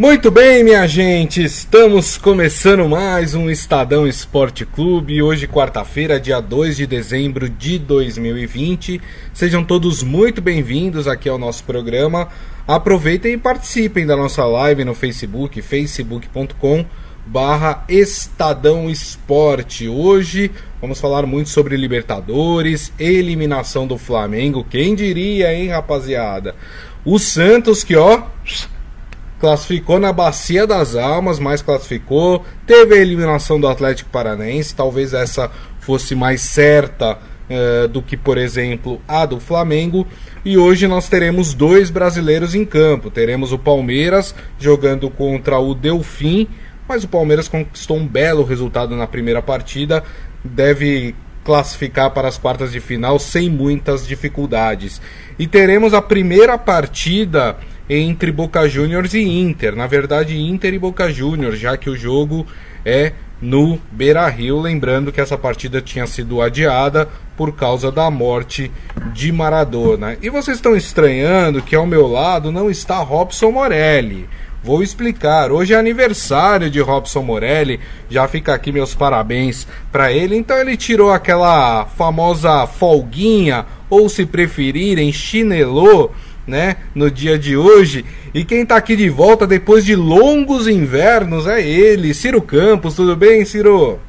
Muito bem, minha gente, estamos começando mais um Estadão Esporte Clube. Hoje, quarta-feira, dia 2 de dezembro de 2020. Sejam todos muito bem-vindos aqui ao nosso programa. Aproveitem e participem da nossa live no Facebook, facebook.com barra Estadão Esporte. Hoje vamos falar muito sobre Libertadores, eliminação do Flamengo. Quem diria, hein, rapaziada? O Santos que, ó classificou na Bacia das Almas, mas classificou. Teve a eliminação do Atlético Paranaense, talvez essa fosse mais certa uh, do que, por exemplo, a do Flamengo. E hoje nós teremos dois brasileiros em campo. Teremos o Palmeiras jogando contra o Delfim, mas o Palmeiras conquistou um belo resultado na primeira partida. Deve classificar para as quartas de final sem muitas dificuldades. E teremos a primeira partida entre Boca Juniors e Inter. Na verdade, Inter e Boca Juniors, já que o jogo é no Beira Rio. Lembrando que essa partida tinha sido adiada por causa da morte de Maradona. E vocês estão estranhando que ao meu lado não está Robson Morelli. Vou explicar. Hoje é aniversário de Robson Morelli. Já fica aqui meus parabéns para ele. Então ele tirou aquela famosa folguinha, ou se preferirem, chinelô né, no dia de hoje. E quem está aqui de volta depois de longos invernos é ele, Ciro Campos. Tudo bem, Ciro?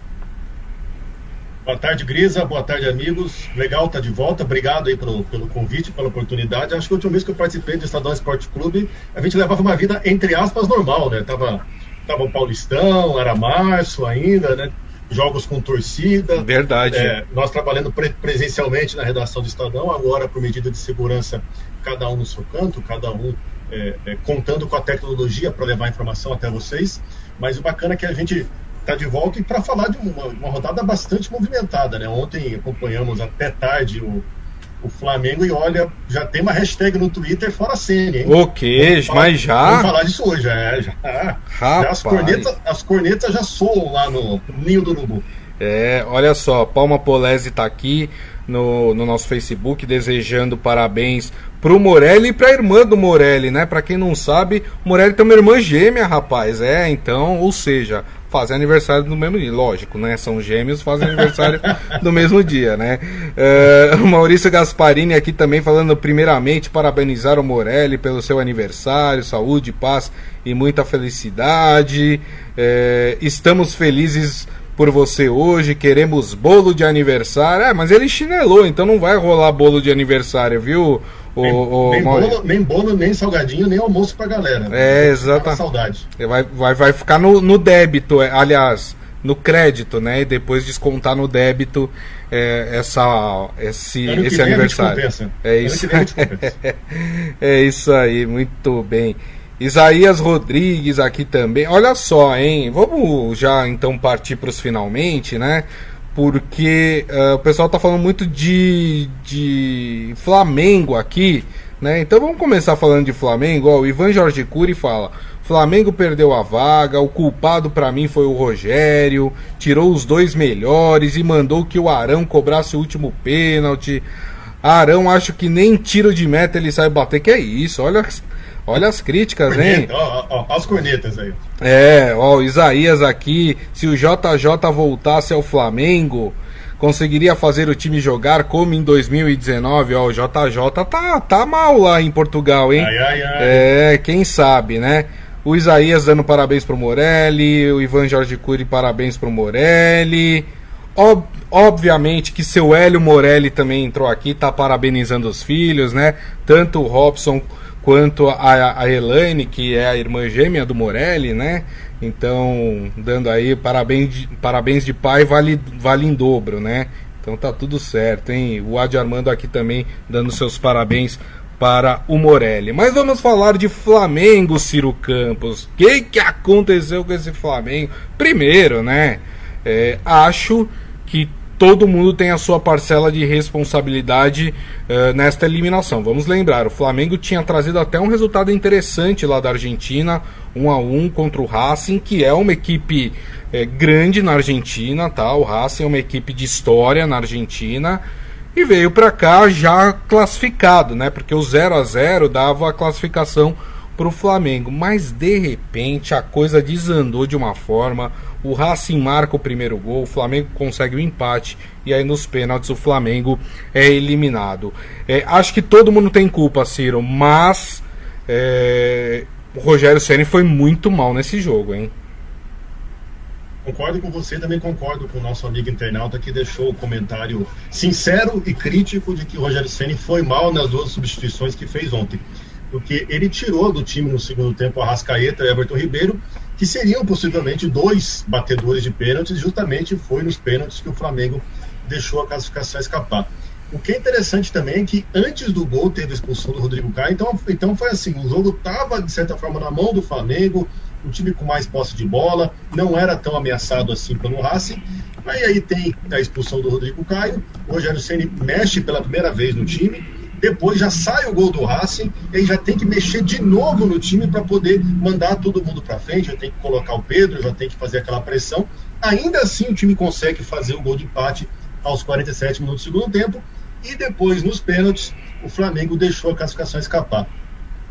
Boa tarde, Grisa. Boa tarde, amigos. Legal estar tá de volta. Obrigado aí pelo, pelo convite, pela oportunidade. Acho que a última vez que eu participei do Estadão Esporte Clube, a gente levava uma vida, entre aspas, normal, né? Tava, tava o Paulistão, era março ainda, né? Jogos com torcida. Verdade. É, nós trabalhando pre presencialmente na redação do Estadão, agora por medida de segurança cada um no seu canto, cada um é, é, contando com a tecnologia para levar a informação até vocês. Mas o bacana é que a gente está de volta e para falar de uma, uma, rodada bastante movimentada. Né? Ontem acompanhamos até tarde o, o Flamengo e olha, já tem uma hashtag no Twitter fora Senna, hein? O que? Mas já? Vamos falar disso hoje, é, já. já as, cornetas, as cornetas já soam lá no Ninho do Urubu. É, olha só, Palma Polese está aqui no, no nosso Facebook desejando parabéns pro Morelli e pra irmã do Morelli, né? Pra quem não sabe, o Morelli tem uma irmã gêmea, rapaz. É, então, ou seja, fazem aniversário no mesmo dia. Lógico, né? São gêmeos, fazem aniversário no mesmo dia, né? Uh, Maurício Gasparini aqui também falando, primeiramente, parabenizar o Morelli pelo seu aniversário, saúde, paz e muita felicidade. Uh, estamos felizes por você hoje, queremos bolo de aniversário. É, mas ele chinelou, então não vai rolar bolo de aniversário, viu? O, nem, o, nem, bolo, nem, bolo, nem salgadinho, nem almoço pra galera. É, exatamente. saudade. Vai, vai, vai ficar no, no débito, é, aliás, no crédito, né? E depois descontar no débito é, essa, esse, esse aniversário. É isso. é isso aí, muito bem. Isaías Rodrigues aqui também. Olha só, hein? Vamos já então partir para os finalmente, né? Porque uh, o pessoal tá falando muito de, de Flamengo aqui, né? Então vamos começar falando de Flamengo. Ó, o Ivan Jorge Cury fala: Flamengo perdeu a vaga, o culpado para mim foi o Rogério, tirou os dois melhores e mandou que o Arão cobrasse o último pênalti. Arão acho que nem tiro de meta ele sai bater. Que é isso? Olha Olha as críticas, hein? Ó, ó, ó, as cornetas aí. É, ó, o Isaías aqui. Se o JJ voltasse ao Flamengo, conseguiria fazer o time jogar como em 2019. Ó, o JJ tá, tá mal lá em Portugal, hein? Ai, ai, ai. É, quem sabe, né? O Isaías dando parabéns pro Morelli. O Ivan Jorge Cury, parabéns pro Morelli. Ob obviamente que seu Hélio Morelli também entrou aqui, tá parabenizando os filhos, né? Tanto o Robson quanto a, a Elaine, que é a irmã gêmea do Morelli, né? Então, dando aí parabéns de, parabéns de pai vale, vale em dobro, né? Então tá tudo certo, hein? O Adi Armando aqui também dando seus parabéns para o Morelli. Mas vamos falar de Flamengo, Ciro Campos. O que, que aconteceu com esse Flamengo? Primeiro, né? É, acho que todo mundo tem a sua parcela de responsabilidade uh, nesta eliminação. Vamos lembrar, o Flamengo tinha trazido até um resultado interessante lá da Argentina, 1 um a 1 um contra o Racing, que é uma equipe é, grande na Argentina, tá? O Racing é uma equipe de história na Argentina e veio para cá já classificado, né? Porque o 0 a 0 dava a classificação para o Flamengo, mas de repente a coisa desandou de uma forma. O Racing marca o primeiro gol, o Flamengo consegue o empate e aí nos pênaltis o Flamengo é eliminado. É, acho que todo mundo tem culpa, Ciro, mas é, o Rogério Ceni foi muito mal nesse jogo, hein? Concordo com você, também concordo com o nosso amigo internauta que deixou o comentário sincero e crítico de que o Rogério Ceni foi mal nas duas substituições que fez ontem. Porque ele tirou do time no segundo tempo a Rascaeta e Everton Ribeiro, que seriam possivelmente dois batedores de pênaltis, justamente foi nos pênaltis que o Flamengo deixou a classificação escapar. O que é interessante também é que antes do gol teve a expulsão do Rodrigo Caio, então, então foi assim, o jogo estava de certa forma na mão do Flamengo, um time com mais posse de bola, não era tão ameaçado assim pelo Racing. Mas aí tem a expulsão do Rodrigo Caio, o Rogério Ceni mexe pela primeira vez no time, depois já sai o gol do Racing, e aí já tem que mexer de novo no time para poder mandar todo mundo para frente, já tem que colocar o Pedro, já tem que fazer aquela pressão. Ainda assim o time consegue fazer o gol de empate aos 47 minutos do segundo tempo, e depois nos pênaltis o Flamengo deixou a classificação escapar.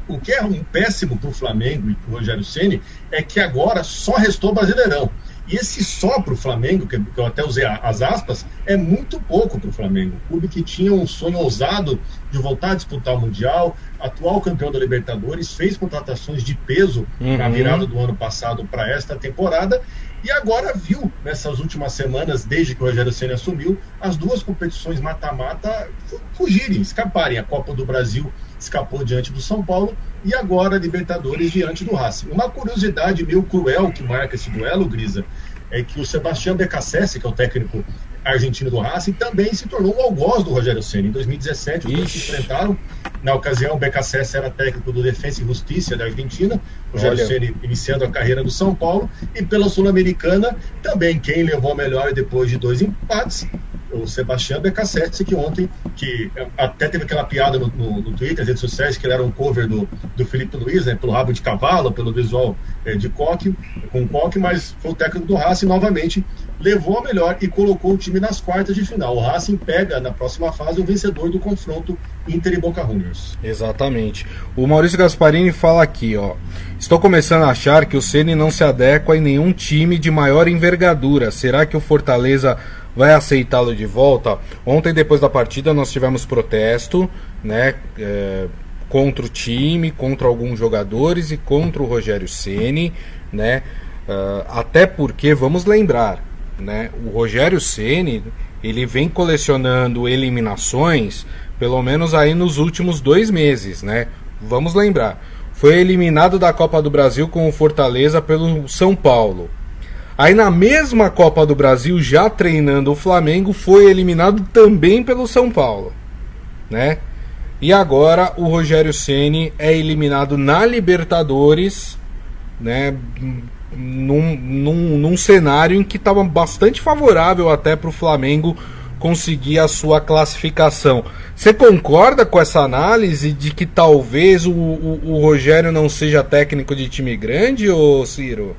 O que é um péssimo para o Flamengo e para o Rogério Ceni é que agora só restou Brasileirão. E esse só para o Flamengo, que eu até usei as aspas, é muito pouco para o Flamengo. O clube que tinha um sonho ousado de voltar a disputar o Mundial, atual campeão da Libertadores, fez contratações de peso uhum. na virada do ano passado para esta temporada e agora viu nessas últimas semanas, desde que o Rogério Senna assumiu, as duas competições mata-mata fugirem, escaparem. A Copa do Brasil escapou diante do São Paulo e agora Libertadores diante do Racing. Uma curiosidade meio cruel que marca esse duelo, Grisa, é que o Sebastião Becassese, que é o técnico argentino do Racing, também se tornou um algoz do Rogério Ceni. Em 2017, os dois se enfrentaram. Na ocasião, o Becassese era técnico do Defensa e Justiça da Argentina, o Rogério Ceni iniciando a carreira no São Paulo. E pela Sul-Americana, também quem levou a melhor depois de dois empates, o Sebastião Becassese, que ontem, que até teve aquela piada no, no, no, Twitter, nas redes sociais, que ele era um cover do, do Felipe Luiz, né, pelo rabo de cavalo, pelo visual é, de coque, com coque, mas foi o técnico do Racing novamente, levou a melhor e colocou o time nas quartas de final. O Racing pega na próxima fase o vencedor do confronto Inter e Boca Juniors. Exatamente. O Maurício Gasparini fala aqui, ó. Estou começando a achar que o Ceni não se adequa em nenhum time de maior envergadura. Será que o Fortaleza vai aceitá-lo de volta. Ontem, depois da partida, nós tivemos protesto, né? É, contra o time, contra alguns jogadores e contra o Rogério Ceni, né? Uh, até porque vamos lembrar, né? O Rogério Ceni ele vem colecionando eliminações, pelo menos aí nos últimos dois meses, né? Vamos lembrar, foi eliminado da Copa do Brasil com o Fortaleza pelo São Paulo. Aí na mesma Copa do Brasil, já treinando o Flamengo, foi eliminado também pelo São Paulo, né? E agora o Rogério Ceni é eliminado na Libertadores, né? Num, num, num cenário em que estava bastante favorável até para o Flamengo conseguir a sua classificação. Você concorda com essa análise de que talvez o, o, o Rogério não seja técnico de time grande, ou Ciro?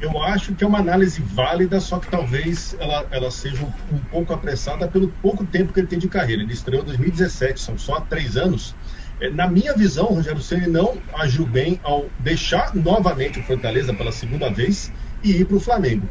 Eu acho que é uma análise válida, só que talvez ela, ela seja um, um, pouco apressada pelo pouco tempo que ele tem de carreira. Ele estreou em 2017, são só três anos. É, na minha visão, Rogério Ceni não agiu bem ao deixar novamente o Fortaleza pela segunda vez e ir para o Flamengo.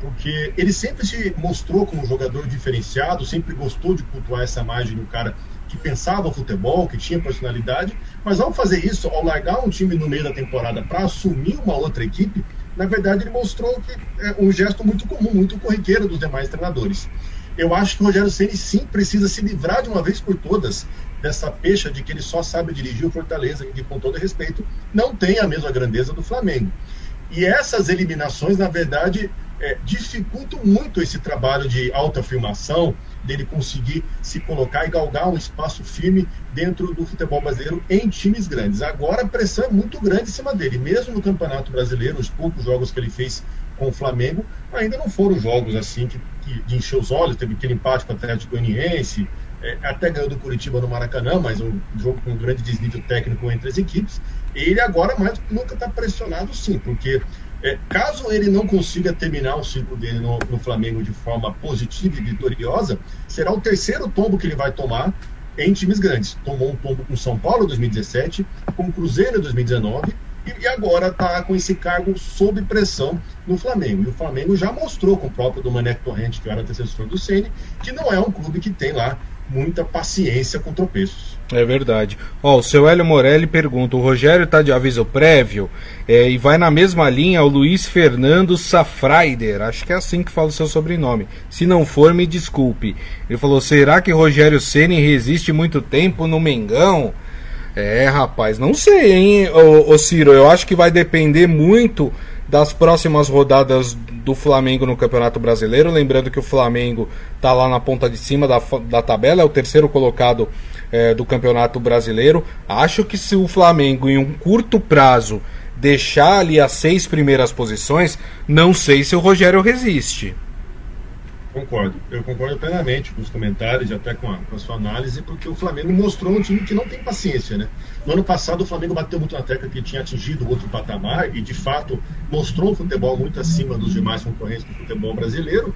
Porque ele sempre se mostrou como um jogador diferenciado, sempre gostou de cultuar essa imagem de um cara que pensava futebol, que tinha personalidade, mas ao fazer isso, ao largar um time no meio da temporada para assumir uma outra equipe, na verdade ele mostrou que é um gesto muito comum, muito corriqueiro dos demais treinadores. Eu acho que o Rogério Ceni sim precisa se livrar de uma vez por todas dessa pecha de que ele só sabe dirigir o Fortaleza, que com todo respeito não tem a mesma grandeza do Flamengo. E essas eliminações, na verdade, é, muito esse trabalho de autoafirmação, dele conseguir se colocar e galgar um espaço firme dentro do futebol brasileiro em times grandes. Agora a pressão é muito grande em cima dele, mesmo no Campeonato Brasileiro, os poucos jogos que ele fez com o Flamengo ainda não foram jogos assim que, que de encher os olhos, teve aquele empate com o Atlético Goianiense, é, até ganhou do Curitiba no Maracanã, mas um jogo com um grande desnível técnico entre as equipes. Ele agora mais do que nunca está pressionado sim, porque é, caso ele não consiga terminar o ciclo dele no, no, Flamengo de forma positiva e vitoriosa, será o terceiro tombo que ele vai tomar em times grandes. Tomou um tombo com São Paulo em 2017, com Cruzeiro em 2019 e agora está com esse cargo sob pressão no Flamengo. E o Flamengo já mostrou com o próprio Domenech Torrente, que era antecessor do Ceni, que não é um clube que tem lá muita paciência com tropeços. É verdade. Ó, o seu Hélio Morelli pergunta: o Rogério está de aviso prévio é, e vai na mesma linha o Luiz Fernando Safraider. Acho que é assim que fala o seu sobrenome. Se não for, me desculpe. Ele falou: será que Rogério Ceni resiste muito tempo no Mengão? É, rapaz, não sei, hein, ô, ô Ciro. Eu acho que vai depender muito das próximas rodadas do Flamengo no Campeonato Brasileiro. Lembrando que o Flamengo está lá na ponta de cima da, da tabela, é o terceiro colocado é, do Campeonato Brasileiro. Acho que se o Flamengo, em um curto prazo, deixar ali as seis primeiras posições, não sei se o Rogério resiste. Concordo, eu concordo plenamente com os comentários e até com a, com a, sua análise, porque o Flamengo mostrou um time que não tem paciência, né? No ano passado o Flamengo bateu muito na tecla que tinha atingido outro patamar e de fato mostrou um futebol muito acima dos demais concorrentes do futebol brasileiro,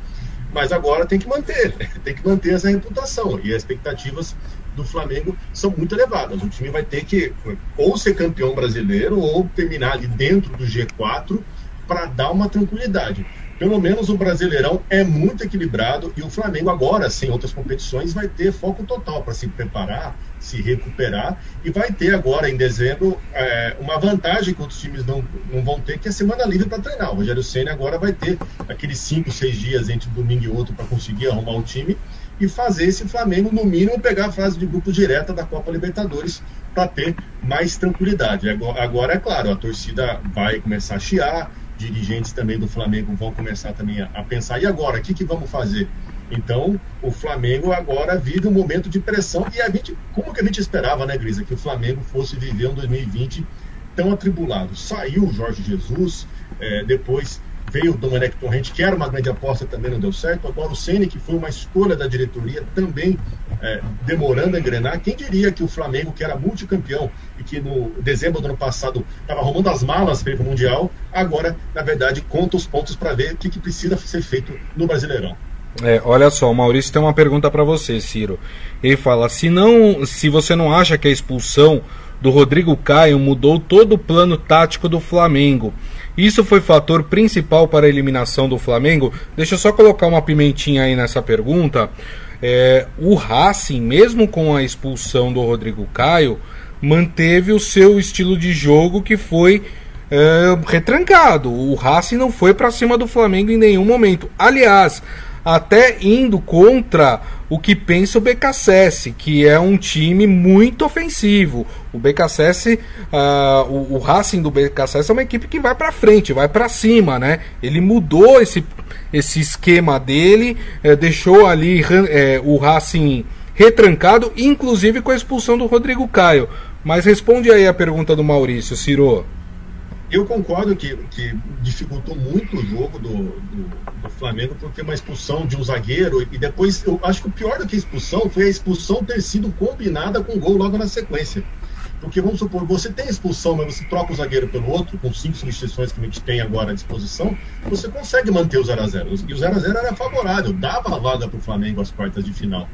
mas agora tem que manter, tem que manter essa reputação e as expectativas do Flamengo são muito elevadas. O time vai ter que ou ser campeão brasileiro ou terminar ali dentro do G4 para dar uma tranquilidade pelo menos o Brasileirão é muito equilibrado e o Flamengo agora, sem outras competições, vai ter foco total para se preparar, se recuperar e vai ter agora em dezembro é, uma vantagem que outros times não, não vão ter, que é semana livre para treinar. O Rogério Senna agora vai ter aqueles 5, 6 dias entre domingo e outro para conseguir arrumar o time e fazer esse Flamengo, no mínimo, pegar a fase de grupo direta da Copa Libertadores para ter mais tranquilidade. Agora, é claro, a torcida vai começar a chiar, dirigentes também do Flamengo vão começar também a, a pensar, e agora, o que, que vamos fazer? Então, o Flamengo agora vive um momento de pressão, e a gente, como que a gente esperava, né, Grisa, que o Flamengo fosse viver um 2020 tão atribulado? Saiu o Jorge Jesus, é, depois veio o Domenech Torrente, que era uma grande aposta, também não deu certo. Agora o Ceni, que foi uma escolha da diretoria, também é, demorando a engrenar. Quem diria que o Flamengo, que era multicampeão e que no dezembro do ano passado estava arrumando as malas para ir para o Mundial, agora, na verdade, conta os pontos para ver o que, que precisa ser feito no Brasileirão. É, olha só, o Maurício tem uma pergunta para você, Ciro. Ele fala: se não, se você não acha que a expulsão do Rodrigo Caio mudou todo o plano tático do Flamengo, isso foi fator principal para a eliminação do Flamengo? Deixa eu só colocar uma pimentinha aí nessa pergunta. É, o Racing, mesmo com a expulsão do Rodrigo Caio, manteve o seu estilo de jogo que foi é, retrancado. O Racing não foi para cima do Flamengo em nenhum momento. Aliás, até indo contra o que pensa o BKSS, que é um time muito ofensivo. O BKSS, uh, o, o, Racing do BKSS é uma equipe que vai para frente, vai para cima, né? Ele mudou esse, esse esquema dele, eh, deixou ali eh, o Racing retrancado, inclusive com a expulsão do Rodrigo Caio. Mas responde aí a pergunta do Maurício, Ciro. Eu concordo que, que dificultou muito o jogo do, do, do, Flamengo por ter uma expulsão de um zagueiro e depois eu acho que o pior do que a expulsão foi a expulsão ter sido combinada com o gol logo na sequência. Porque vamos supor, você tem expulsão, mas você troca o zagueiro pelo outro, com cinco substituições que a gente tem agora à disposição, você consegue manter o 0x0. E o 0x0 era favorável, dava vaga para o Flamengo às quartas de final.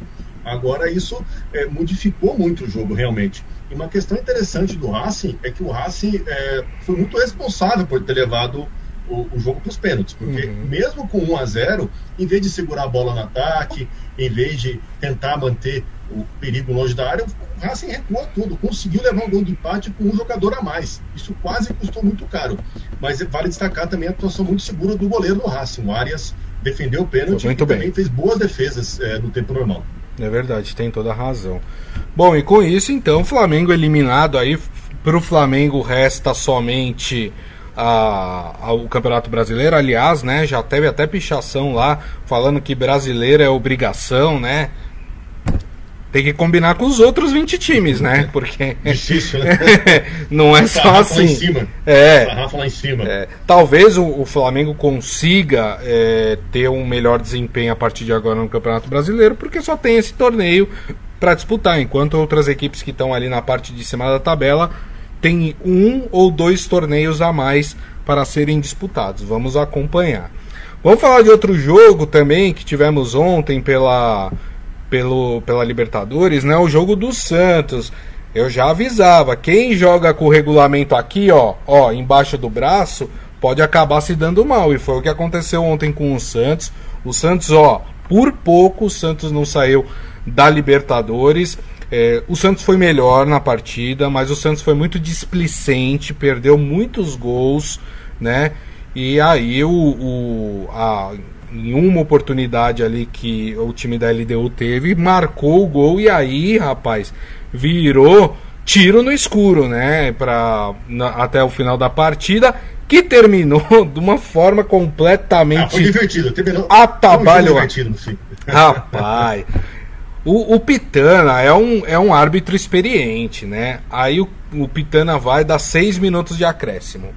Agora isso é, modificou muito o jogo realmente. E uma questão interessante do Racing é que o Racing é, foi muito responsável por ter levado o, o jogo para os pênaltis, porque uhum. mesmo com 1 a 0 em vez de segurar a bola no ataque, em vez de tentar manter o perigo longe da área, o Racing recuou tudo, conseguiu levar um gol de empate com um jogador a mais. Isso quase custou muito caro. Mas vale destacar também a atuação muito segura do goleiro do Racing. O Arias defendeu o pênalti e também fez boas defesas é, no tempo normal. É verdade, tem toda a razão. Bom, e com isso, então, Flamengo eliminado aí. Para o Flamengo resta somente a, o Campeonato Brasileiro. Aliás, né, já teve até pichação lá falando que brasileiro é obrigação, né? Tem que combinar com os outros 20 times, né? Porque. Difícil, né? não é só assim. Lá em cima. É. lá em cima. É, talvez o, o, Flamengo consiga é, ter um melhor desempenho a partir de agora no Campeonato Brasileiro, porque só tem esse torneio para disputar, enquanto outras equipes que estão ali na parte de cima da tabela têm um ou dois torneios a mais para serem disputados. Vamos acompanhar. Vamos falar de outro jogo também que tivemos ontem pela pelo, pela Libertadores, né? O jogo do Santos. eu já avisava, quem joga com o regulamento aqui, ó, ó, embaixo do braço, pode acabar se dando mal. E foi o que aconteceu ontem com o Santos. O Santos, ó, por pouco o Santos não saiu da Libertadores. É, o Santos foi melhor na partida, mas o Santos foi muito displicente, perdeu muitos gols, né? E aí o, o a, em uma oportunidade ali que o time da LDU teve, marcou o gol e aí, rapaz, virou tiro no escuro, né? Pra, na, até o final da partida, que terminou de uma forma completamente. Ah, foi divertido, terminou. Atabalho. Foi divertido, Rapaz. O, o, Pitana é um, é um árbitro experiente, né? Aí o, o Pitana vai dar seis minutos de acréscimo.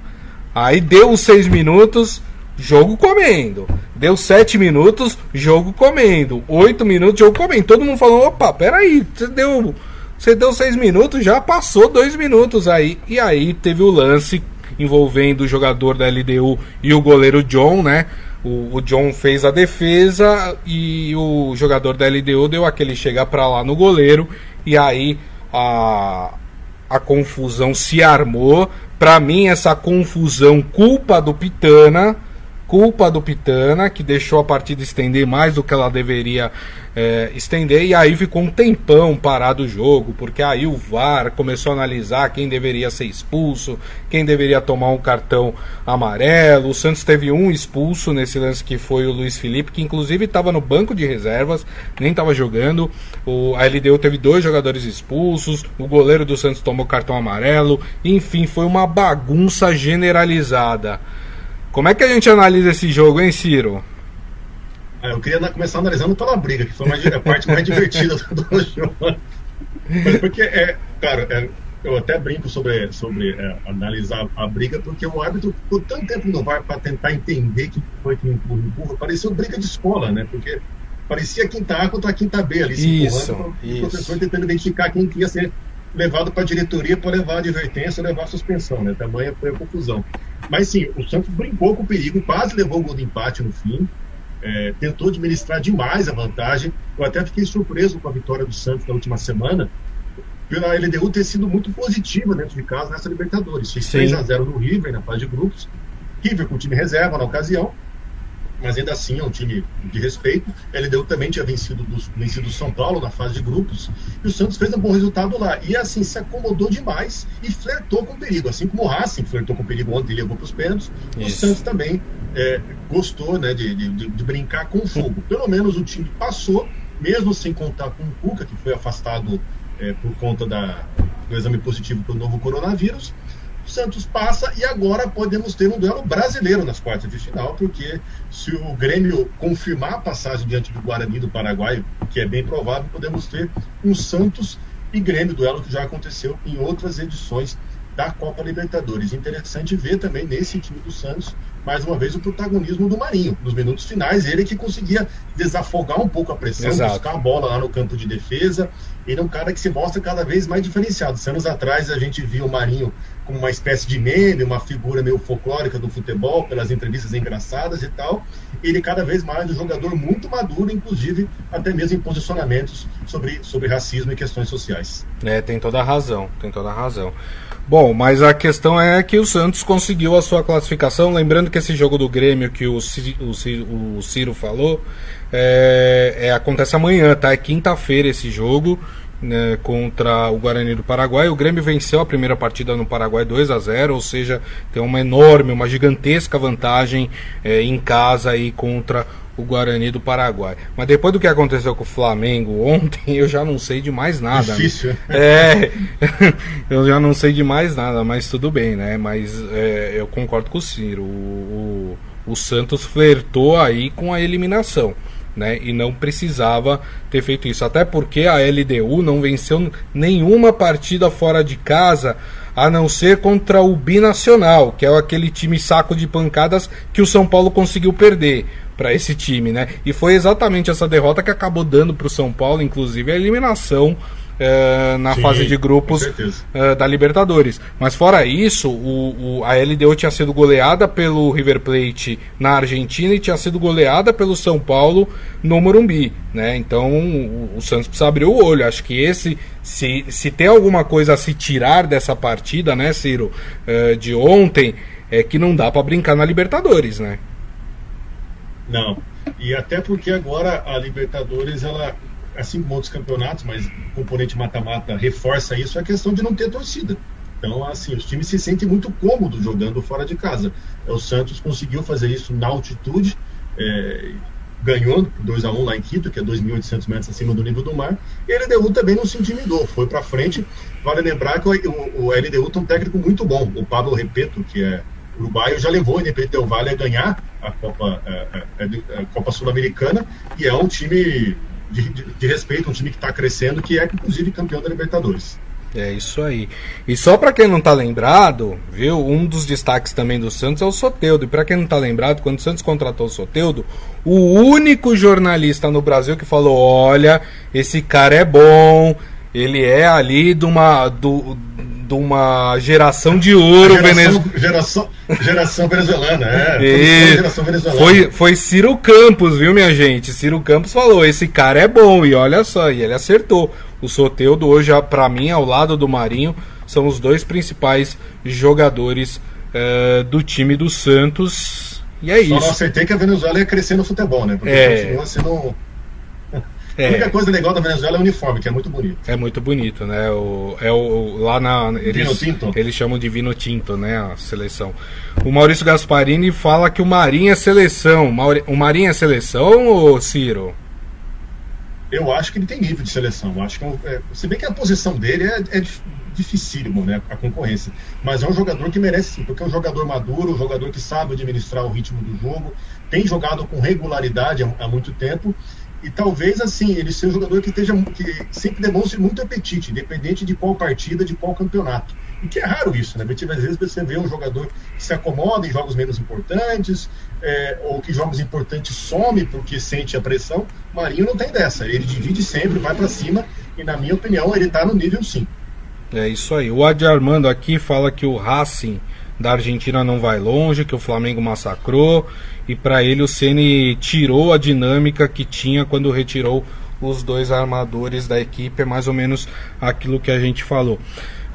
Aí deu os seis minutos, jogo comendo. Deu sete minutos, jogo comendo. Oito minutos, jogo comendo. Todo mundo falou: opa, peraí, você deu você deu seis minutos, já passou dois minutos aí. E aí teve o lance envolvendo o jogador da LDU e o goleiro John, né? O, o John fez a defesa e o jogador da LDU deu aquele chegar para lá no goleiro. E aí a, a confusão se armou. Para mim, essa confusão, culpa do Pitana culpa do Pitana, que deixou a partida estender mais do que ela deveria é, estender, e aí ficou um tempão parado o jogo, porque aí o VAR começou a analisar quem deveria ser expulso, quem deveria tomar um cartão amarelo. O Santos teve um expulso nesse lance que foi o Luiz Felipe, que inclusive estava no banco de reservas, nem estava jogando. O, a LDU teve dois jogadores expulsos, o goleiro do Santos tomou cartão amarelo, enfim, foi uma bagunça generalizada. Como é que a gente analisa esse jogo, hein, Ciro? É, eu queria começar analisando pela briga, que foi a parte mais divertida do jogo. Porque, é, cara, é, eu até brinco sobre, sobre é, analisar a briga, porque o árbitro ficou tanto tempo no VAR para tentar entender que foi que empurra, empurra, parecia uma briga de escola, né? Porque parecia quinta A contra a quinta B ali, se isso, empurrando, isso. o professor tentando identificar quem ia ser levado para a diretoria para levar a advertência, levar a suspensão, né? Tamanha foi a confusão. Mas sim, o Santos brincou com o perigo, quase levou o gol de empate no fim, é, tentou administrar demais a vantagem. Eu até fiquei surpreso com a vitória do Santos na última semana, pela LDU ter sido muito positiva dentro de casa nessa Libertadores. Fez 3 a 0 no River na fase de grupos. River com o time reserva na ocasião, mas ainda assim é um time de respeito. A LDU também tinha vencido, do, vencido São Paulo na fase de grupos, e o Santos fez um bom resultado lá. E assim, se acomodou demais e flertou com o perigo. Assim como o Racing flertou com o perigo ontem e levou para os pênaltis, o Santos também é, gostou né, de, de, de, brincar com o fogo. Pelo menos o time passou, mesmo sem contar com o Cuca, que foi afastado é, por conta da, do exame positivo para o novo coronavírus. O Santos passa e agora podemos ter um duelo brasileiro nas quartas de final, porque se o Grêmio confirmar a passagem diante do Guarani do Paraguai, que é bem provável, podemos ter um Santos e Grêmio, duelo que já aconteceu em outras edições da Copa Libertadores. Interessante ver também nesse time do Santos, mais uma vez, o protagonismo do Marinho. Nos minutos finais, ele que conseguia desafogar um pouco a pressão, Exato. buscar a bola lá no campo de defesa. Ele é um cara que se mostra cada vez mais diferenciado. Anos atrás a gente viu o Marinho como uma espécie de meme, uma figura meio folclórica do futebol, pelas entrevistas engraçadas e tal. Ele cada vez mais um jogador muito maduro, inclusive até mesmo em posicionamentos sobre, sobre racismo e questões sociais. É, tem toda a razão, tem toda a razão. Bom, mas a questão é que o Santos conseguiu a sua classificação. Lembrando que esse jogo do Grêmio que o, o, o Ciro falou é, é, acontece amanhã, tá? É quinta-feira esse jogo né, contra o Guarani do Paraguai. O Grêmio venceu a primeira partida no Paraguai 2 a 0 ou seja, tem uma enorme, uma gigantesca vantagem é, em casa aí contra o Guarani do Paraguai. Mas depois do que aconteceu com o Flamengo ontem, eu já não sei de mais nada. Né? Difícil. Né? É, eu já não sei de mais nada, mas tudo bem, né? Mas é, eu concordo com o Ciro. O, o, o Santos flertou aí com a eliminação. Né, e não precisava ter feito isso. Até porque a LDU não venceu nenhuma partida fora de casa, a não ser contra o Binacional, que é aquele time saco de pancadas que o São Paulo conseguiu perder para esse time, né? E foi exatamente essa derrota que acabou dando para o São Paulo, inclusive, a eliminação uh, na Sim, fase de grupos uh, da Libertadores. Mas fora isso, o, o, a LDU tinha sido goleada pelo River Plate na Argentina e tinha sido goleada pelo São Paulo no Morumbi. Né? Então o, o Santos precisa abrir o olho. Acho que esse, se, se tem alguma coisa a se tirar dessa partida, né, Ciro, uh, de ontem, é que não dá para brincar na Libertadores, né? Não. E até porque agora a Libertadores, ela assim como outros campeonatos, mas o componente mata-mata reforça isso, é a questão de não ter torcida. Então, assim, os times se sentem muito cômodos jogando fora de casa. O Santos conseguiu fazer isso na altitude, é, ganhou 2 a 1 lá em Quito, que é 2.800 metros acima do nível do mar, e a LDU também não se intimidou, foi para frente. Vale lembrar que o, o, LDU tem um técnico muito bom, o Pablo Repeto, que é uruguaio, já levou o Independente Del Valle a ganhar a Copa, a, a, a Copa Sul-Americana, e é um time de, de, de respeito, um time que está crescendo, que é inclusive campeão da Libertadores. É isso aí. E só para quem não tá lembrado, viu? Um dos destaques também do Santos é o Soteudo. E para quem não tá lembrado, quando o Santos contratou o Soteudo, o único jornalista no Brasil que falou: "Olha, esse cara é bom, ele é ali de uma do, de uma geração de ouro geração, geração, geração venezuelana, é. E geração venezuelana. Foi, foi Ciro Campos, viu, minha gente? Ciro Campos falou: esse cara é bom, e olha só, e ele acertou. O Soteudo, hoje, para mim, ao lado do Marinho, são os dois principais jogadores uh, do time do Santos. E é Só isso. Só não acertei que a Venezuela ia crescer no futebol, né? Porque é... continua sendo é. A única coisa legal da Venezuela é o uniforme, que é muito bonito. É muito bonito, né? O, é o, lá na. Eles, Vino Tinto? Eles chamam de Vino Tinto, né? A seleção. O Maurício Gasparini fala que o Marinho é seleção. O Marinho é seleção, ou Ciro? Eu acho que ele tem nível de seleção. Eu acho que, é, se bem que a posição dele é, é dificílimo, né? A concorrência. Mas é um jogador que merece sim, porque é um jogador maduro, um jogador que sabe administrar o ritmo do jogo, tem jogado com regularidade há, há muito tempo e talvez assim ele seja um jogador que esteja que sempre demonstre muito apetite, independente de qual partida, de qual campeonato. E que é raro isso, né? Às vezes você vê um jogador que se acomoda em jogos menos importantes, é, ou que jogos importantes some porque sente a pressão. Marinho não tem dessa, ele divide sempre, vai para cima, e na minha opinião ele está no nível 5. É isso aí. O Adi Armando aqui fala que o Racing da Argentina não vai longe, que o Flamengo massacrou e para ele o Ceni tirou a dinâmica que tinha quando retirou os dois armadores da equipe, é mais ou menos aquilo que a gente falou.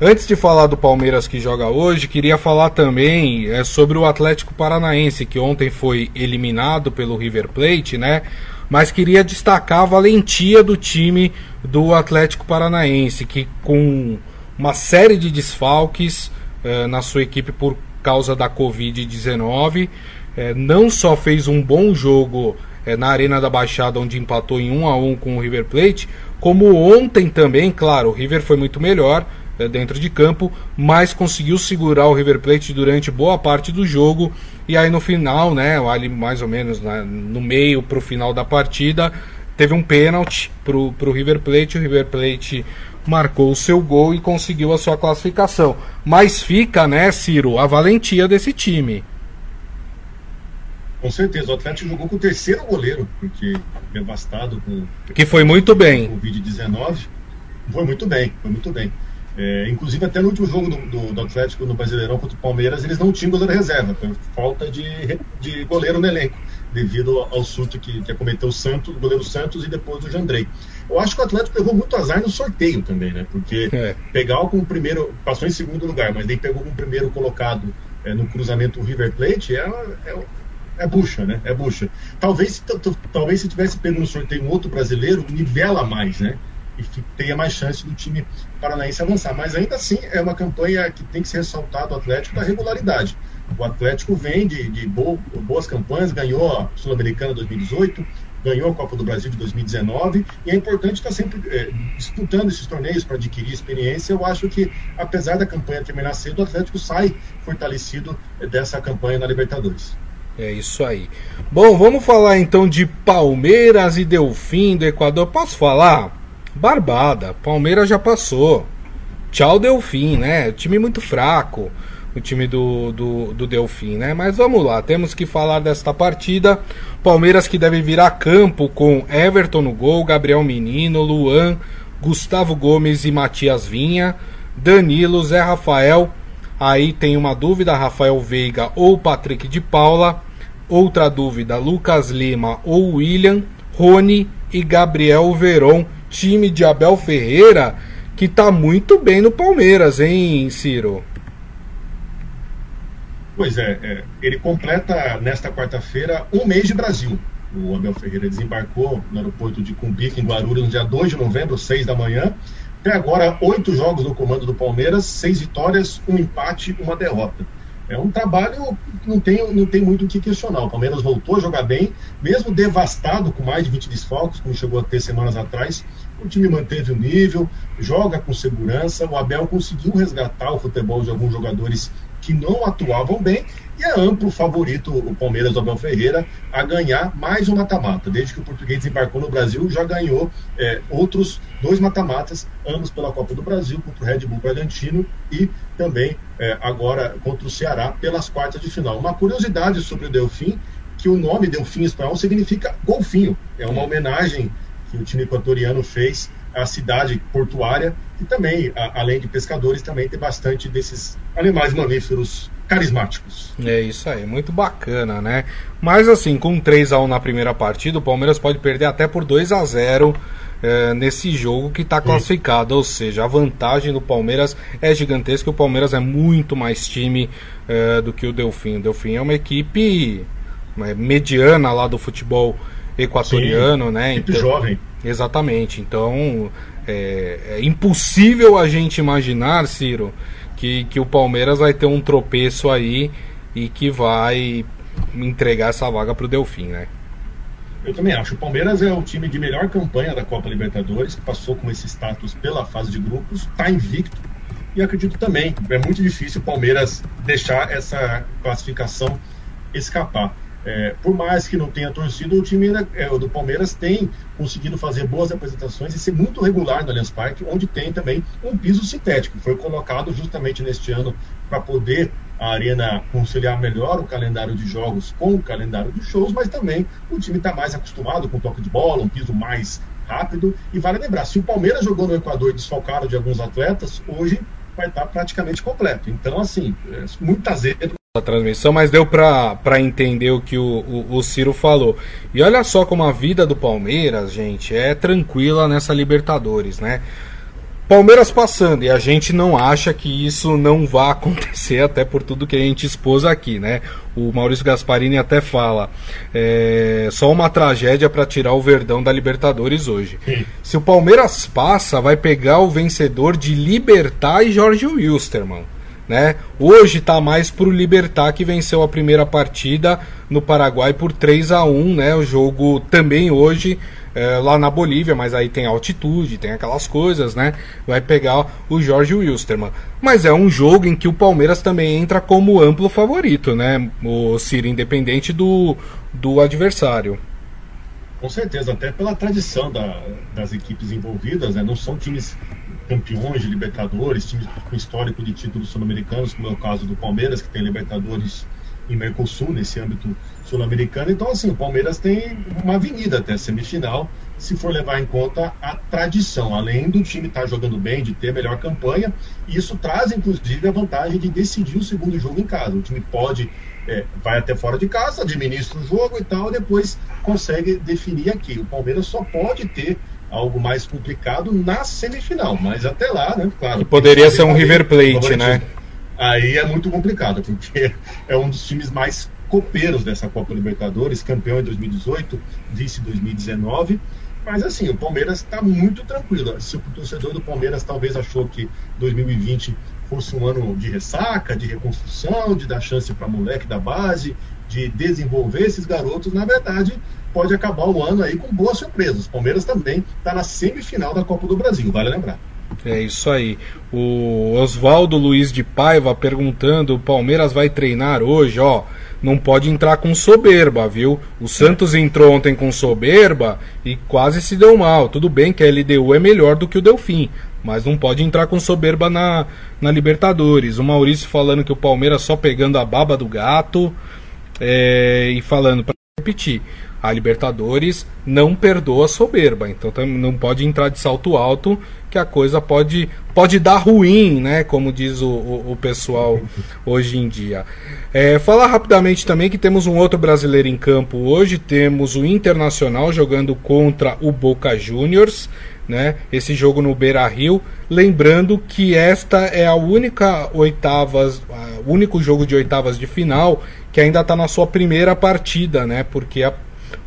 Antes de falar do Palmeiras que joga hoje, queria falar também é, sobre o Atlético Paranaense, que ontem foi eliminado pelo River Plate, né? Mas queria destacar a valentia do time do Atlético Paranaense, que com uma série de desfalques é, na sua equipe por causa da Covid-19, é, não só fez um bom jogo é, na Arena da Baixada, onde empatou em 1 a 1 com o River Plate, como ontem também, claro, o River foi muito melhor é, dentro de campo, mas conseguiu segurar o River Plate durante boa parte do jogo. E aí no final, né, ali mais ou menos né, no meio para o final da partida, teve um pênalti para o River Plate. O River Plate marcou o seu gol e conseguiu a sua classificação. Mas fica, né, Ciro, a valentia desse time. Com certeza, o Atlético jogou com o terceiro goleiro, porque devastado com. Que foi muito bem. Covid-19. Foi muito bem, foi muito bem. É, inclusive, até no último jogo do, do, do, Atlético no Brasileirão contra o Palmeiras, eles não tinham goleiro reserva, por falta de, de goleiro no elenco, devido ao surto que, que acometeu o Santos, o goleiro Santos e depois o Jandrei. Eu acho que o Atlético pegou muito azar no sorteio também, né? Porque é. pegar com o primeiro, passou em segundo lugar, mas daí pegou com o primeiro colocado é, no cruzamento o River Plate, é, é, é bucha, né? É bucha. Talvez, talvez se tivesse pego no sorteio um outro brasileiro, nivela mais, né? E tenha mais chance do time paranaense avançar. Mas ainda assim é uma campanha que tem que ser ressaltado o Atlético da regularidade. O Atlético vem de, de boas campanhas, ganhou a Sul-Americana 2018, ganhou a Copa do Brasil de 2019 e é importante estar sempre é, disputando esses torneios para adquirir experiência. Eu acho que, apesar da campanha terminar cedo, o Atlético sai fortalecido dessa campanha na Libertadores. É isso aí. Bom, vamos falar então de Palmeiras e Delfim do Equador. Posso falar? Barbada. Palmeiras já passou. Tchau, Delfim, né? Time muito fraco. O time do, do, do Delfim, né? Mas vamos lá, temos que falar desta partida. Palmeiras que deve virar campo com Everton no gol, Gabriel Menino, Luan, Gustavo Gomes e Matias Vinha, Danilo, Zé Rafael. Aí tem uma dúvida: Rafael Veiga ou Patrick de Paula. Outra dúvida: Lucas Lima ou William, Rony e Gabriel Veron. Time de Abel Ferreira que tá muito bem no Palmeiras, hein, Ciro? Pois é, é ele completa nesta quarta-feira um mês de Brasil. O Abel Ferreira desembarcou no aeroporto de Cumbica, em Guarulhos, no dia 2 de novembro, 6 da manhã. Até agora, oito jogos no comando do Palmeiras, seis vitórias, um empate, uma derrota. É um trabalho que não tem, não tem muito o que questionar. O Palmeiras voltou a jogar bem, mesmo devastado com mais de 20 desfalques, como chegou a ter semanas atrás. O time manteve o nível, joga com segurança. O Abel conseguiu resgatar o futebol de alguns jogadores que não atuavam bem e é amplo favorito o Palmeiras do Abel Ferreira a ganhar mais um mata-mata. Desde que o português desembarcou no Brasil, já ganhou é, outros dois mata-matas, ambos pela Copa do Brasil, contra o Red Bull Bragantino e também é, agora contra o Ceará pelas quartas de final. Uma curiosidade sobre o Delfim, que o nome Delfim espanhol significa golfinho. É uma homenagem que o time equatoriano fez à cidade portuária e também, a, além de pescadores, também tem bastante desses animais mamíferos carismáticos. É isso aí, muito bacana, né? Mas assim, com 3 a 1 na primeira partida, o Palmeiras pode perder até por 2 a 0 é, nesse jogo que está classificado, ou seja, a vantagem do Palmeiras é gigantesca. O Palmeiras é muito mais time é, do que o Delfim. O Delfim é uma equipe é, mediana lá do futebol equatoriano, Sim, né? Equipe então, jovem. Exatamente. Então é, é impossível a gente imaginar, Ciro, que, que o Palmeiras vai ter um tropeço aí e que vai entregar essa vaga para o Delfim, né? Eu também acho. O Palmeiras é o time de melhor campanha da Copa Libertadores, passou com esse status pela fase de grupos, está invicto. E acredito também, é muito difícil o Palmeiras deixar essa classificação escapar. É, por mais que não tenha torcido, o time é, do Palmeiras tem conseguido fazer boas apresentações e ser muito regular no Allianz Parque, onde tem também um piso sintético. Foi colocado justamente neste ano para poder a Arena conciliar melhor o calendário de jogos com o calendário de shows, mas também o time está mais acostumado com toque de bola, um piso mais rápido. E vale lembrar, se o Palmeiras jogou no Equador desfalcado de alguns atletas, hoje vai estar tá praticamente completo. Então, assim, é, muito azedo a transmissão, mas deu para entender o que o, o, o, Ciro falou. E olha só como a vida do Palmeiras, gente, é tranquila nessa Libertadores, né? Palmeiras passando, e a gente não acha que isso não vá acontecer, até por tudo que a gente expôs aqui, né? O Maurício Gasparini até fala: é, só uma tragédia para tirar o Verdão da Libertadores hoje. Se o Palmeiras passa, vai pegar o vencedor de Libertar e Jorge Wilstermann. Né? Hoje está mais para o Libertar que venceu a primeira partida no Paraguai por 3 a 1 né? O jogo também hoje é, lá na Bolívia, mas aí tem altitude, tem aquelas coisas, né? Vai pegar o Jorge Wilstermann. Mas é um jogo em que o Palmeiras também entra como amplo favorito, né? O Ciro, independente do, do adversário. Com certeza, até pela tradição da, das equipes envolvidas, né? não são times campeões de Libertadores, times com histórico de títulos sul-americanos, como é o caso do Palmeiras, que tem Libertadores em Mercosul, nesse âmbito sul-americano. Então, assim, o Palmeiras tem uma avenida até a semifinal, se for levar em conta a tradição, além do time estar tá jogando bem, de ter melhor campanha, isso traz, inclusive, a vantagem de decidir o segundo jogo em casa. O time pode, é, vai até fora de casa, administra o jogo e tal, e depois consegue definir aqui. O Palmeiras só pode ter algo mais complicado na semifinal, mas até lá, né? Claro. Que poderia ser um River Plate, né? Aí é muito complicado, porque é um dos times mais copeiros dessa Copa Libertadores, campeão em 2018, vice 2019. Mas assim, o Palmeiras está muito tranquilo. Se o torcedor do Palmeiras talvez achou que 2020 fosse um ano de ressaca, de reconstrução, de dar chance para moleque da base, de desenvolver esses garotos, na verdade, pode acabar o ano aí com boas surpresas. O Palmeiras também está na semifinal da Copa do Brasil, vale lembrar. É isso aí. O Oswaldo Luiz de Paiva perguntando: o Palmeiras vai treinar hoje? Ó, não pode entrar com soberba, viu? O Santos entrou ontem com soberba e quase se deu mal. Tudo bem que a LDU é melhor do que o Delfim, mas não pode entrar com soberba na, na Libertadores. O Maurício falando que o Palmeiras só pegando a baba do gato é, e falando para repetir. a Libertadores não perdoa soberba, então não pode entrar de salto alto que a coisa pode, pode dar ruim, né? Como diz o, o, o pessoal hoje em dia. É, falar rapidamente também que temos um outro brasileiro em campo hoje, temos o Internacional jogando contra o Boca Juniors. Né, esse jogo no Beira Rio, lembrando que esta é a única oitavas, o único jogo de oitavas de final que ainda está na sua primeira partida, né? Porque a,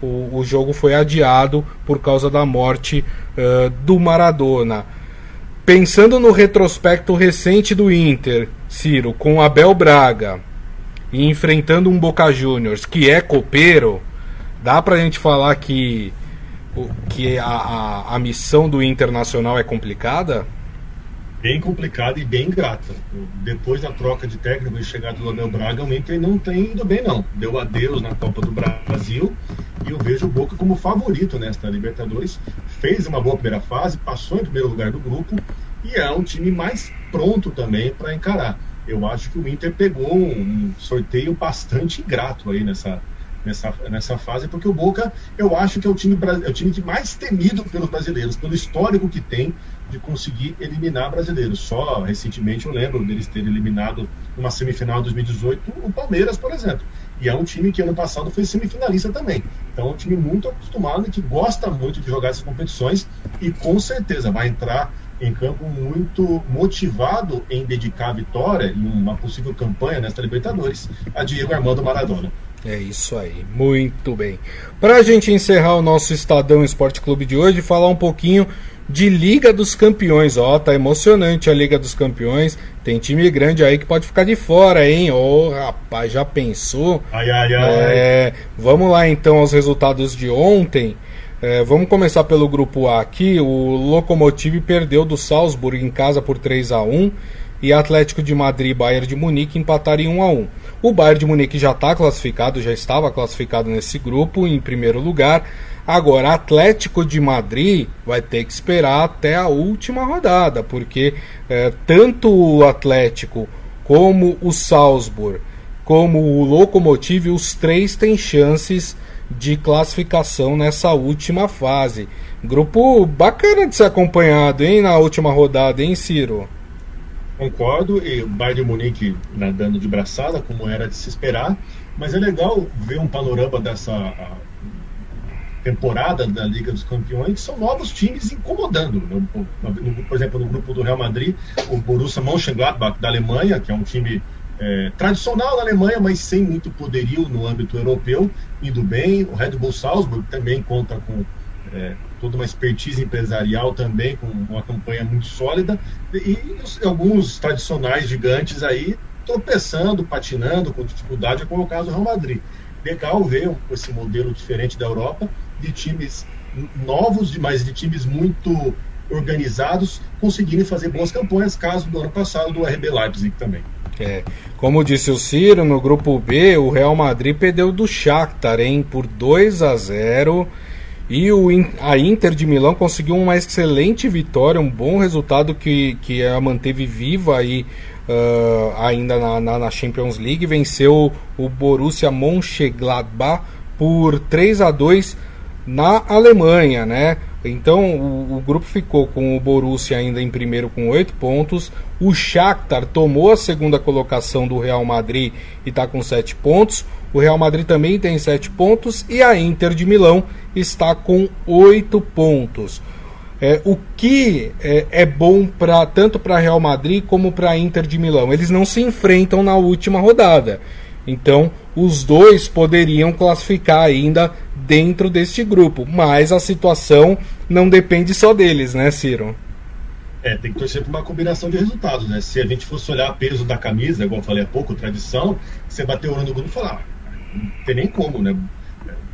o, o jogo foi adiado por causa da morte uh, do Maradona. Pensando no retrospecto recente do Inter, Ciro, com Abel Braga e enfrentando um Boca Juniors que é copeiro, dá pra gente falar que, que a, a, a missão do Internacional é complicada? bem complicada e bem ingrata. Depois da troca de técnico e chegada do Abel Braga, o Inter não tem ido bem não. Deu adeus na Copa do Brasil e eu vejo o Boca como favorito nesta Libertadores. Fez uma boa primeira fase, passou em primeiro lugar do grupo e é um time mais pronto também para encarar. Eu acho que o Inter pegou um sorteio bastante ingrato aí nessa, nessa, nessa fase, porque o Boca, eu acho que é o time, é o time mais temido pelos brasileiros, pelo histórico que tem de conseguir eliminar brasileiros. Só recentemente eu lembro deles terem eliminado numa semifinal de 2018 o Palmeiras, por exemplo. E é um time que ano passado foi semifinalista também. Então é um time muito acostumado e que gosta muito de jogar essas competições e com certeza vai entrar em campo muito motivado em dedicar a vitória em uma possível campanha nesta Libertadores a Diego Armando Maradona. É isso aí, muito bem. Para a gente encerrar o nosso Estadão Esporte Clube de hoje, falar um pouquinho de Liga dos Campeões. Ó, tá emocionante a Liga dos Campeões. Tem time grande aí que pode ficar de fora, hein? Ô, oh, rapaz, já pensou? Ai, ai, ai. É, vamos lá então aos resultados de ontem. É, vamos começar pelo grupo A aqui. O Lokomotiv perdeu do Salzburg em casa por 3 a 1 e Atlético de Madrid e Bayern de Munique empataram em 1 a 1. O Bayern de Munique já está classificado, já estava classificado nesse grupo em primeiro lugar. Agora, Atlético de Madrid vai ter que esperar até a última rodada, porque é, tanto o Atlético como o Salzburg, como o Lokomotiv, os três têm chances de classificação nessa última fase. Grupo bacana de ser acompanhado, hein, na última rodada, hein, Ciro? Concordo, e o Bayern de Munique nadando de braçada, como era de se esperar, mas é legal ver um panorama dessa temporada da Liga dos Campeões, são novos times incomodando. Por exemplo, no grupo do Real Madrid, o Borussia Mönchengladbach da Alemanha, que é um time é, tradicional da Alemanha, mas sem muito poderio no âmbito europeu, indo bem. O Red Bull Salzburg também conta com é, toda uma expertise empresarial também, com uma campanha muito sólida, e alguns tradicionais gigantes aí tropeçando, patinando com dificuldade, como é o caso do Real Madrid. Legal ver esse modelo diferente da Europa, de times novos, mas de times muito organizados, conseguirem fazer boas campanhas, caso do ano passado do RB Leipzig também. É, como disse o Ciro, no grupo B, o Real Madrid perdeu do Shakhtar, hein, por 2 a 0 e o, a Inter de Milão conseguiu uma excelente vitória, um bom resultado que, que a manteve viva aí, uh, ainda na, na, na, Champions League. Venceu o Borussia Mönchengladbach por 3 a 2 na Alemanha, né? Então o, o, grupo ficou com o Borussia ainda em primeiro com 8 pontos. O Shakhtar tomou a segunda colocação do Real Madrid e está com 7 pontos. O Real Madrid também tem 7 pontos e a Inter de Milão está com 8 pontos. É, o que é, é bom pra, tanto para Real Madrid como para Inter de Milão? Eles não se enfrentam na última rodada. Então, os dois poderiam classificar ainda dentro deste grupo, mas a situação não depende só deles, né, Ciro? É, tem que torcer por uma combinação de resultados, né? Se a gente fosse olhar peso da camisa, igual eu falei há pouco, tradição, você bater o olho no grupo e falar, não tem nem como, né?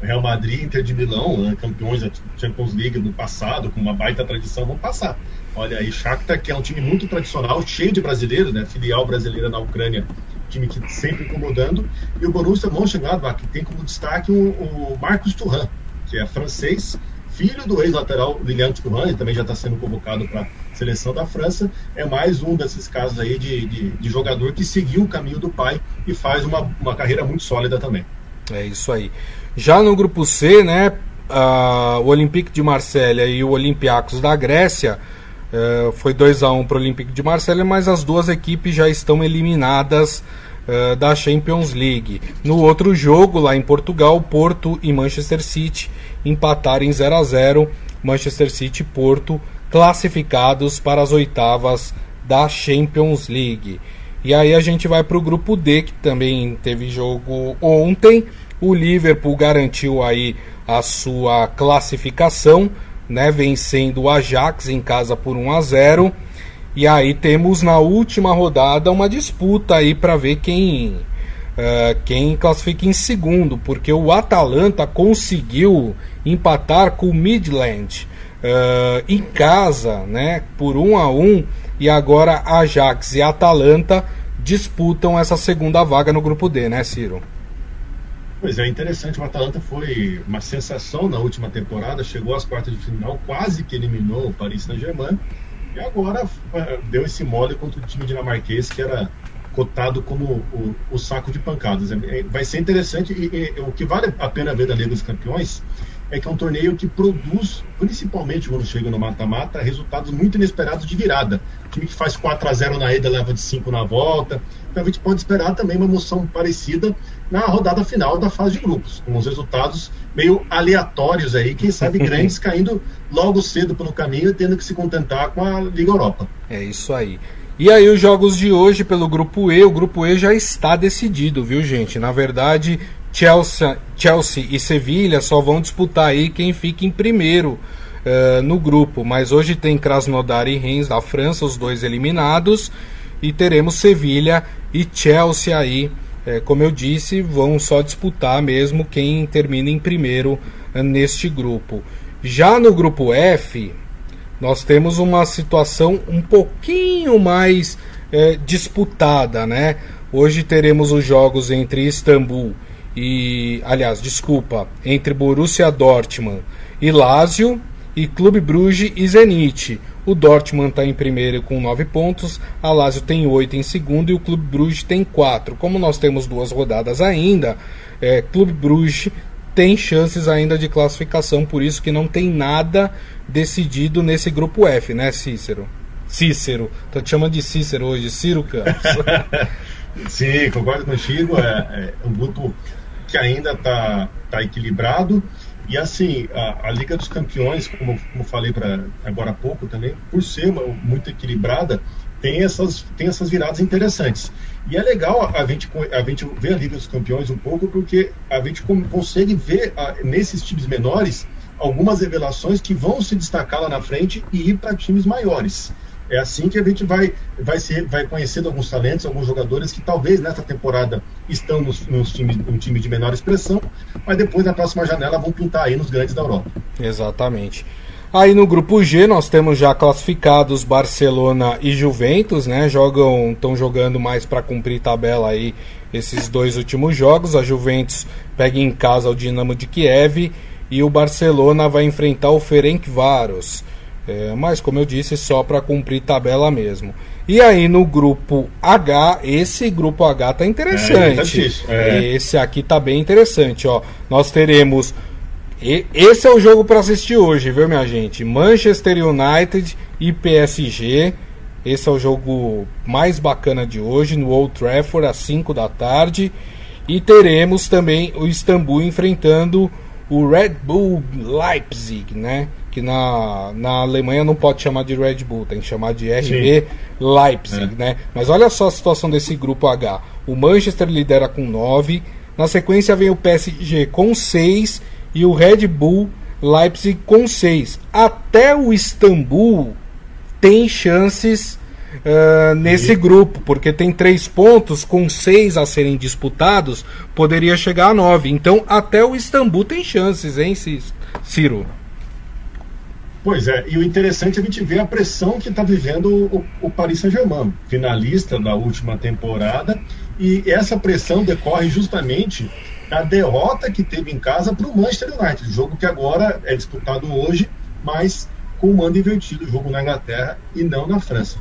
Real Madrid, Inter de Milão, né, campeões da Champions League no passado, com uma baita tradição, vão passar. Olha aí, Shakhtar, que é um time muito tradicional, cheio de brasileiros, né? Filial brasileira na Ucrânia, time que sempre incomodando. E o Borussia Mönchengladbach, tem como destaque o, o Marcos Thuram, que é francês, filho do ex-lateral Lilian Thuram, ele também já está sendo convocado para a seleção da França. É mais um desses casos aí de, de, de jogador que seguiu o caminho do pai e faz uma, uma carreira muito sólida também. É isso aí. Já no grupo C, né, uh, o Olympique de Marselha e o Olympiacos da Grécia uh, foi 2 a 1 um para o Olympique de Marselha, mas as duas equipes já estão eliminadas uh, da Champions League. No outro jogo, lá em Portugal, Porto e Manchester City empataram em 0 a 0 Manchester City e Porto classificados para as oitavas da Champions League. E aí a gente vai para o grupo D, que também teve jogo ontem. O Liverpool garantiu aí a sua classificação, né, vencendo o Ajax em casa por 1 a 0. E aí temos na última rodada uma disputa aí para ver quem uh, quem classifica em segundo, porque o Atalanta conseguiu empatar com o Midland uh, em casa, né, por 1 a 1 e agora Ajax e Atalanta disputam essa segunda vaga no grupo D, né, Ciro? Pois é, interessante. O Atalanta foi uma sensação na última temporada, chegou às quartas de final, quase que eliminou o Paris Saint-Germain e agora uh, deu esse mole contra o time dinamarquês que era cotado como o, o saco de pancadas. É, vai ser interessante e, e, o que vale a pena ver da Liga dos Campeões é que é um torneio que produz, principalmente quando chega no mata-mata, resultados muito inesperados de virada. O time que faz 4 a 0 na ida leva de 5 na volta. Então a gente pode esperar também uma emoção parecida na rodada final da fase de grupos, com os resultados meio aleatórios aí, quem sabe grandes caindo logo cedo pelo caminho e tendo que se contentar com a Liga Europa. É isso aí. E aí os jogos de hoje pelo grupo E, o grupo E já está decidido, viu gente? Na verdade, Chelsea, Chelsea e Sevilha só vão disputar aí quem fica em primeiro uh, no grupo. Mas hoje tem Krasnodar e Reims da França, os dois eliminados. E teremos Sevilha e Chelsea aí. Uh, como eu disse, vão só disputar mesmo quem termina em primeiro uh, neste grupo. Já no grupo F, nós temos uma situação um pouquinho mais disputada, né? Hoje teremos os jogos entre Istambul e, aliás, desculpa, entre Borussia Dortmund e Lazio e Clube Bruges e Zenit. O Dortmund está em primeiro com 9 pontos, a Lazio tem 8 em segundo e o Clube Bruges tem 4. Como nós temos duas rodadas ainda, é, Clube Bruges tem chances ainda de classificação, por isso que não tem nada decidido nesse grupo F, né, Cícero? Cícero, tô te chamando de Cícero hoje, Ciro Campos. Sim, concordo contigo. É, é um grupo que ainda está tá equilibrado. E assim, a, a, Liga dos Campeões, como, como falei pra, agora há pouco também, por ser muito equilibrada, tem essas, tem essas viradas interessantes. E é legal a, a, gente, a gente ver a Liga dos Campeões um pouco, porque a gente consegue ver a, nesses times menores algumas revelações que vão se destacar lá na frente e ir para times maiores. É assim que a gente vai, vai, ser, vai conhecendo alguns talentos, alguns jogadores que talvez nessa temporada estão nos, nos times, um time de menor expressão, mas depois na próxima janela vão pintar aí nos grandes da Europa. Exatamente. Aí no grupo G nós temos já classificados Barcelona e Juventus, né? Jogam, estão jogando mais para cumprir tabela aí esses dois últimos jogos. A Juventus pega em casa o Dinamo de Kiev e o Barcelona vai enfrentar o Ferencváros. É, mas, como eu disse, só para cumprir tabela mesmo. E aí no grupo H, esse grupo H tá interessante. É, é. Esse aqui tá bem interessante, ó. Nós teremos e, esse é o jogo para assistir hoje, viu, minha gente? Manchester United e PSG. Esse é o jogo mais bacana de hoje no Old Trafford às 5 da tarde. E teremos também o Istambul enfrentando o Red Bull Leipzig, né? Que na, na Alemanha não pode chamar de Red Bull, tem que chamar de RB. Leipzig, é. né? Mas olha só a situação desse grupo H. O Manchester lidera com 9, na sequência vem o PSG com 6 e o Red Bull Leipzig com 6. Até o Istambul tem chances uh, nesse e... grupo, porque tem 3 pontos com 6 a serem disputados, poderia chegar a 9. Então até o Istambul tem chances, hein, Ciro? Pois é, e o interessante é a gente ver a pressão que está vivendo o, o Paris Saint-Germain, finalista da última temporada, e essa pressão decorre justamente da derrota que teve em casa para o Manchester United, jogo que agora é disputado hoje, mas com o mando invertido, jogo na Inglaterra e não na França.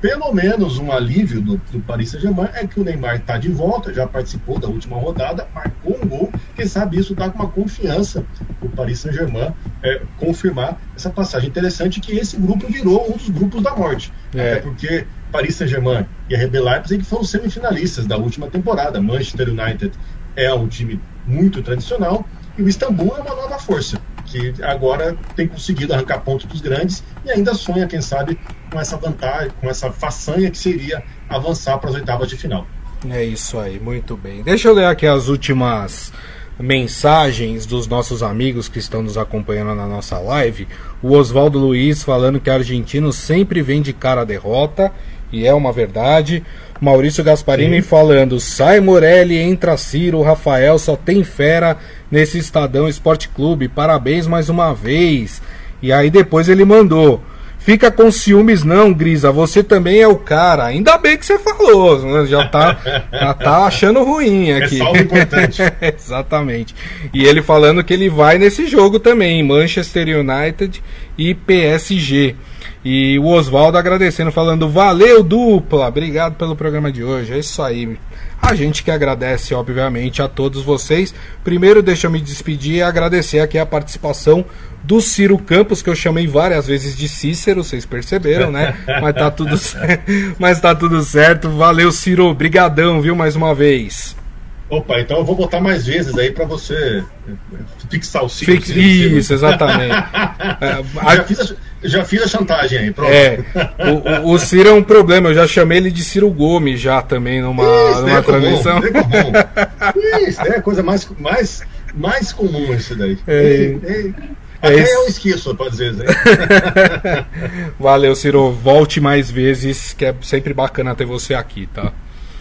pelo menos um alívio do, do Paris Saint-Germain é que o Neymar está de volta, já participou da última rodada, marcou um gol. Quem sabe isso dá uma confiança o Paris Saint-Germain é, confirmar essa passagem. Interessante que esse grupo virou um dos grupos da morte. É. Até porque Paris Saint-Germain e a RB Leipzig foram semifinalistas da última temporada. Manchester United é um time muito tradicional e o Istambul é uma nova força que agora tem conseguido arrancar pontos dos grandes e ainda sonha, quem sabe, com essa vantagem, com essa façanha que seria avançar para as oitavas de final. É isso aí, muito bem. Deixa eu ler aqui as últimas mensagens dos nossos amigos que estão nos acompanhando na nossa live. O Oswaldo Luiz falando que argentino sempre vem de cara a derrota, e é uma verdade. Maurício Gasparini Sim. falando: sai Morelli, entra Ciro, Rafael, só tem fera nesse Estadão Esporte Clube. Parabéns mais uma vez. E aí depois ele mandou. Fica com ciúmes não, Grisa, você também é o cara. Ainda bem que você falou, né? já tá, já tá achando ruim é aqui. É importante. Exatamente. E ele falando que ele vai nesse jogo também, Manchester United e PSG. E o Oswaldo agradecendo, falando: Valeu, dupla! Obrigado pelo programa de hoje. É isso aí. A gente que agradece, obviamente, a todos vocês. Primeiro, deixa eu me despedir e agradecer aqui a participação do Ciro Campos, que eu chamei várias vezes de Cícero, vocês perceberam, né? Mas tá tudo, Mas tá tudo certo. Valeu, Ciro. Brigadão, viu, mais uma vez. Opa, então eu vou botar mais vezes aí para você fixar o ciclo. Fix, isso, exatamente. é, já, fiz a, já, fiz a, chantagem aí, pronto. É, o, o, Ciro é um problema, eu já chamei ele de Ciro Gomes já também numa, isso, numa é transmissão. Comum, é comum. Isso, é a coisa mais, mais, mais comum isso daí. É, é, até é eu esqueço, às vezes. Valeu, Ciro. Volte mais vezes, que é sempre bacana ter você aqui, tá?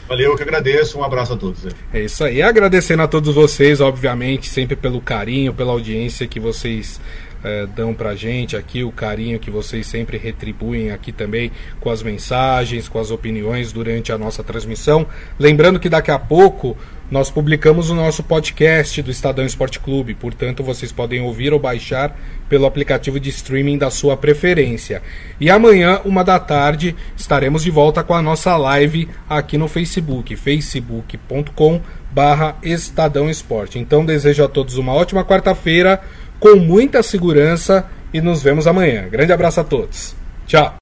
Valeu, eu que agradeço. Um abraço a todos. É isso aí. Agradecendo a todos vocês, obviamente, sempre pelo carinho, pela audiência que vocês é, dão pra gente aqui, o carinho que vocês sempre retribuem aqui também com as mensagens, com as opiniões durante a nossa transmissão. Lembrando que daqui a pouco nós publicamos o nosso podcast do Estadão Esporte Clube, portanto vocês podem ouvir ou baixar pelo aplicativo de streaming da sua preferência. E amanhã, uma da tarde, estaremos de volta com a nossa live aqui no Facebook, facebook.com barra Estadão Esporte. Então desejo a todos uma ótima quarta-feira, com muita segurança e nos vemos amanhã. Grande abraço a todos. Tchau.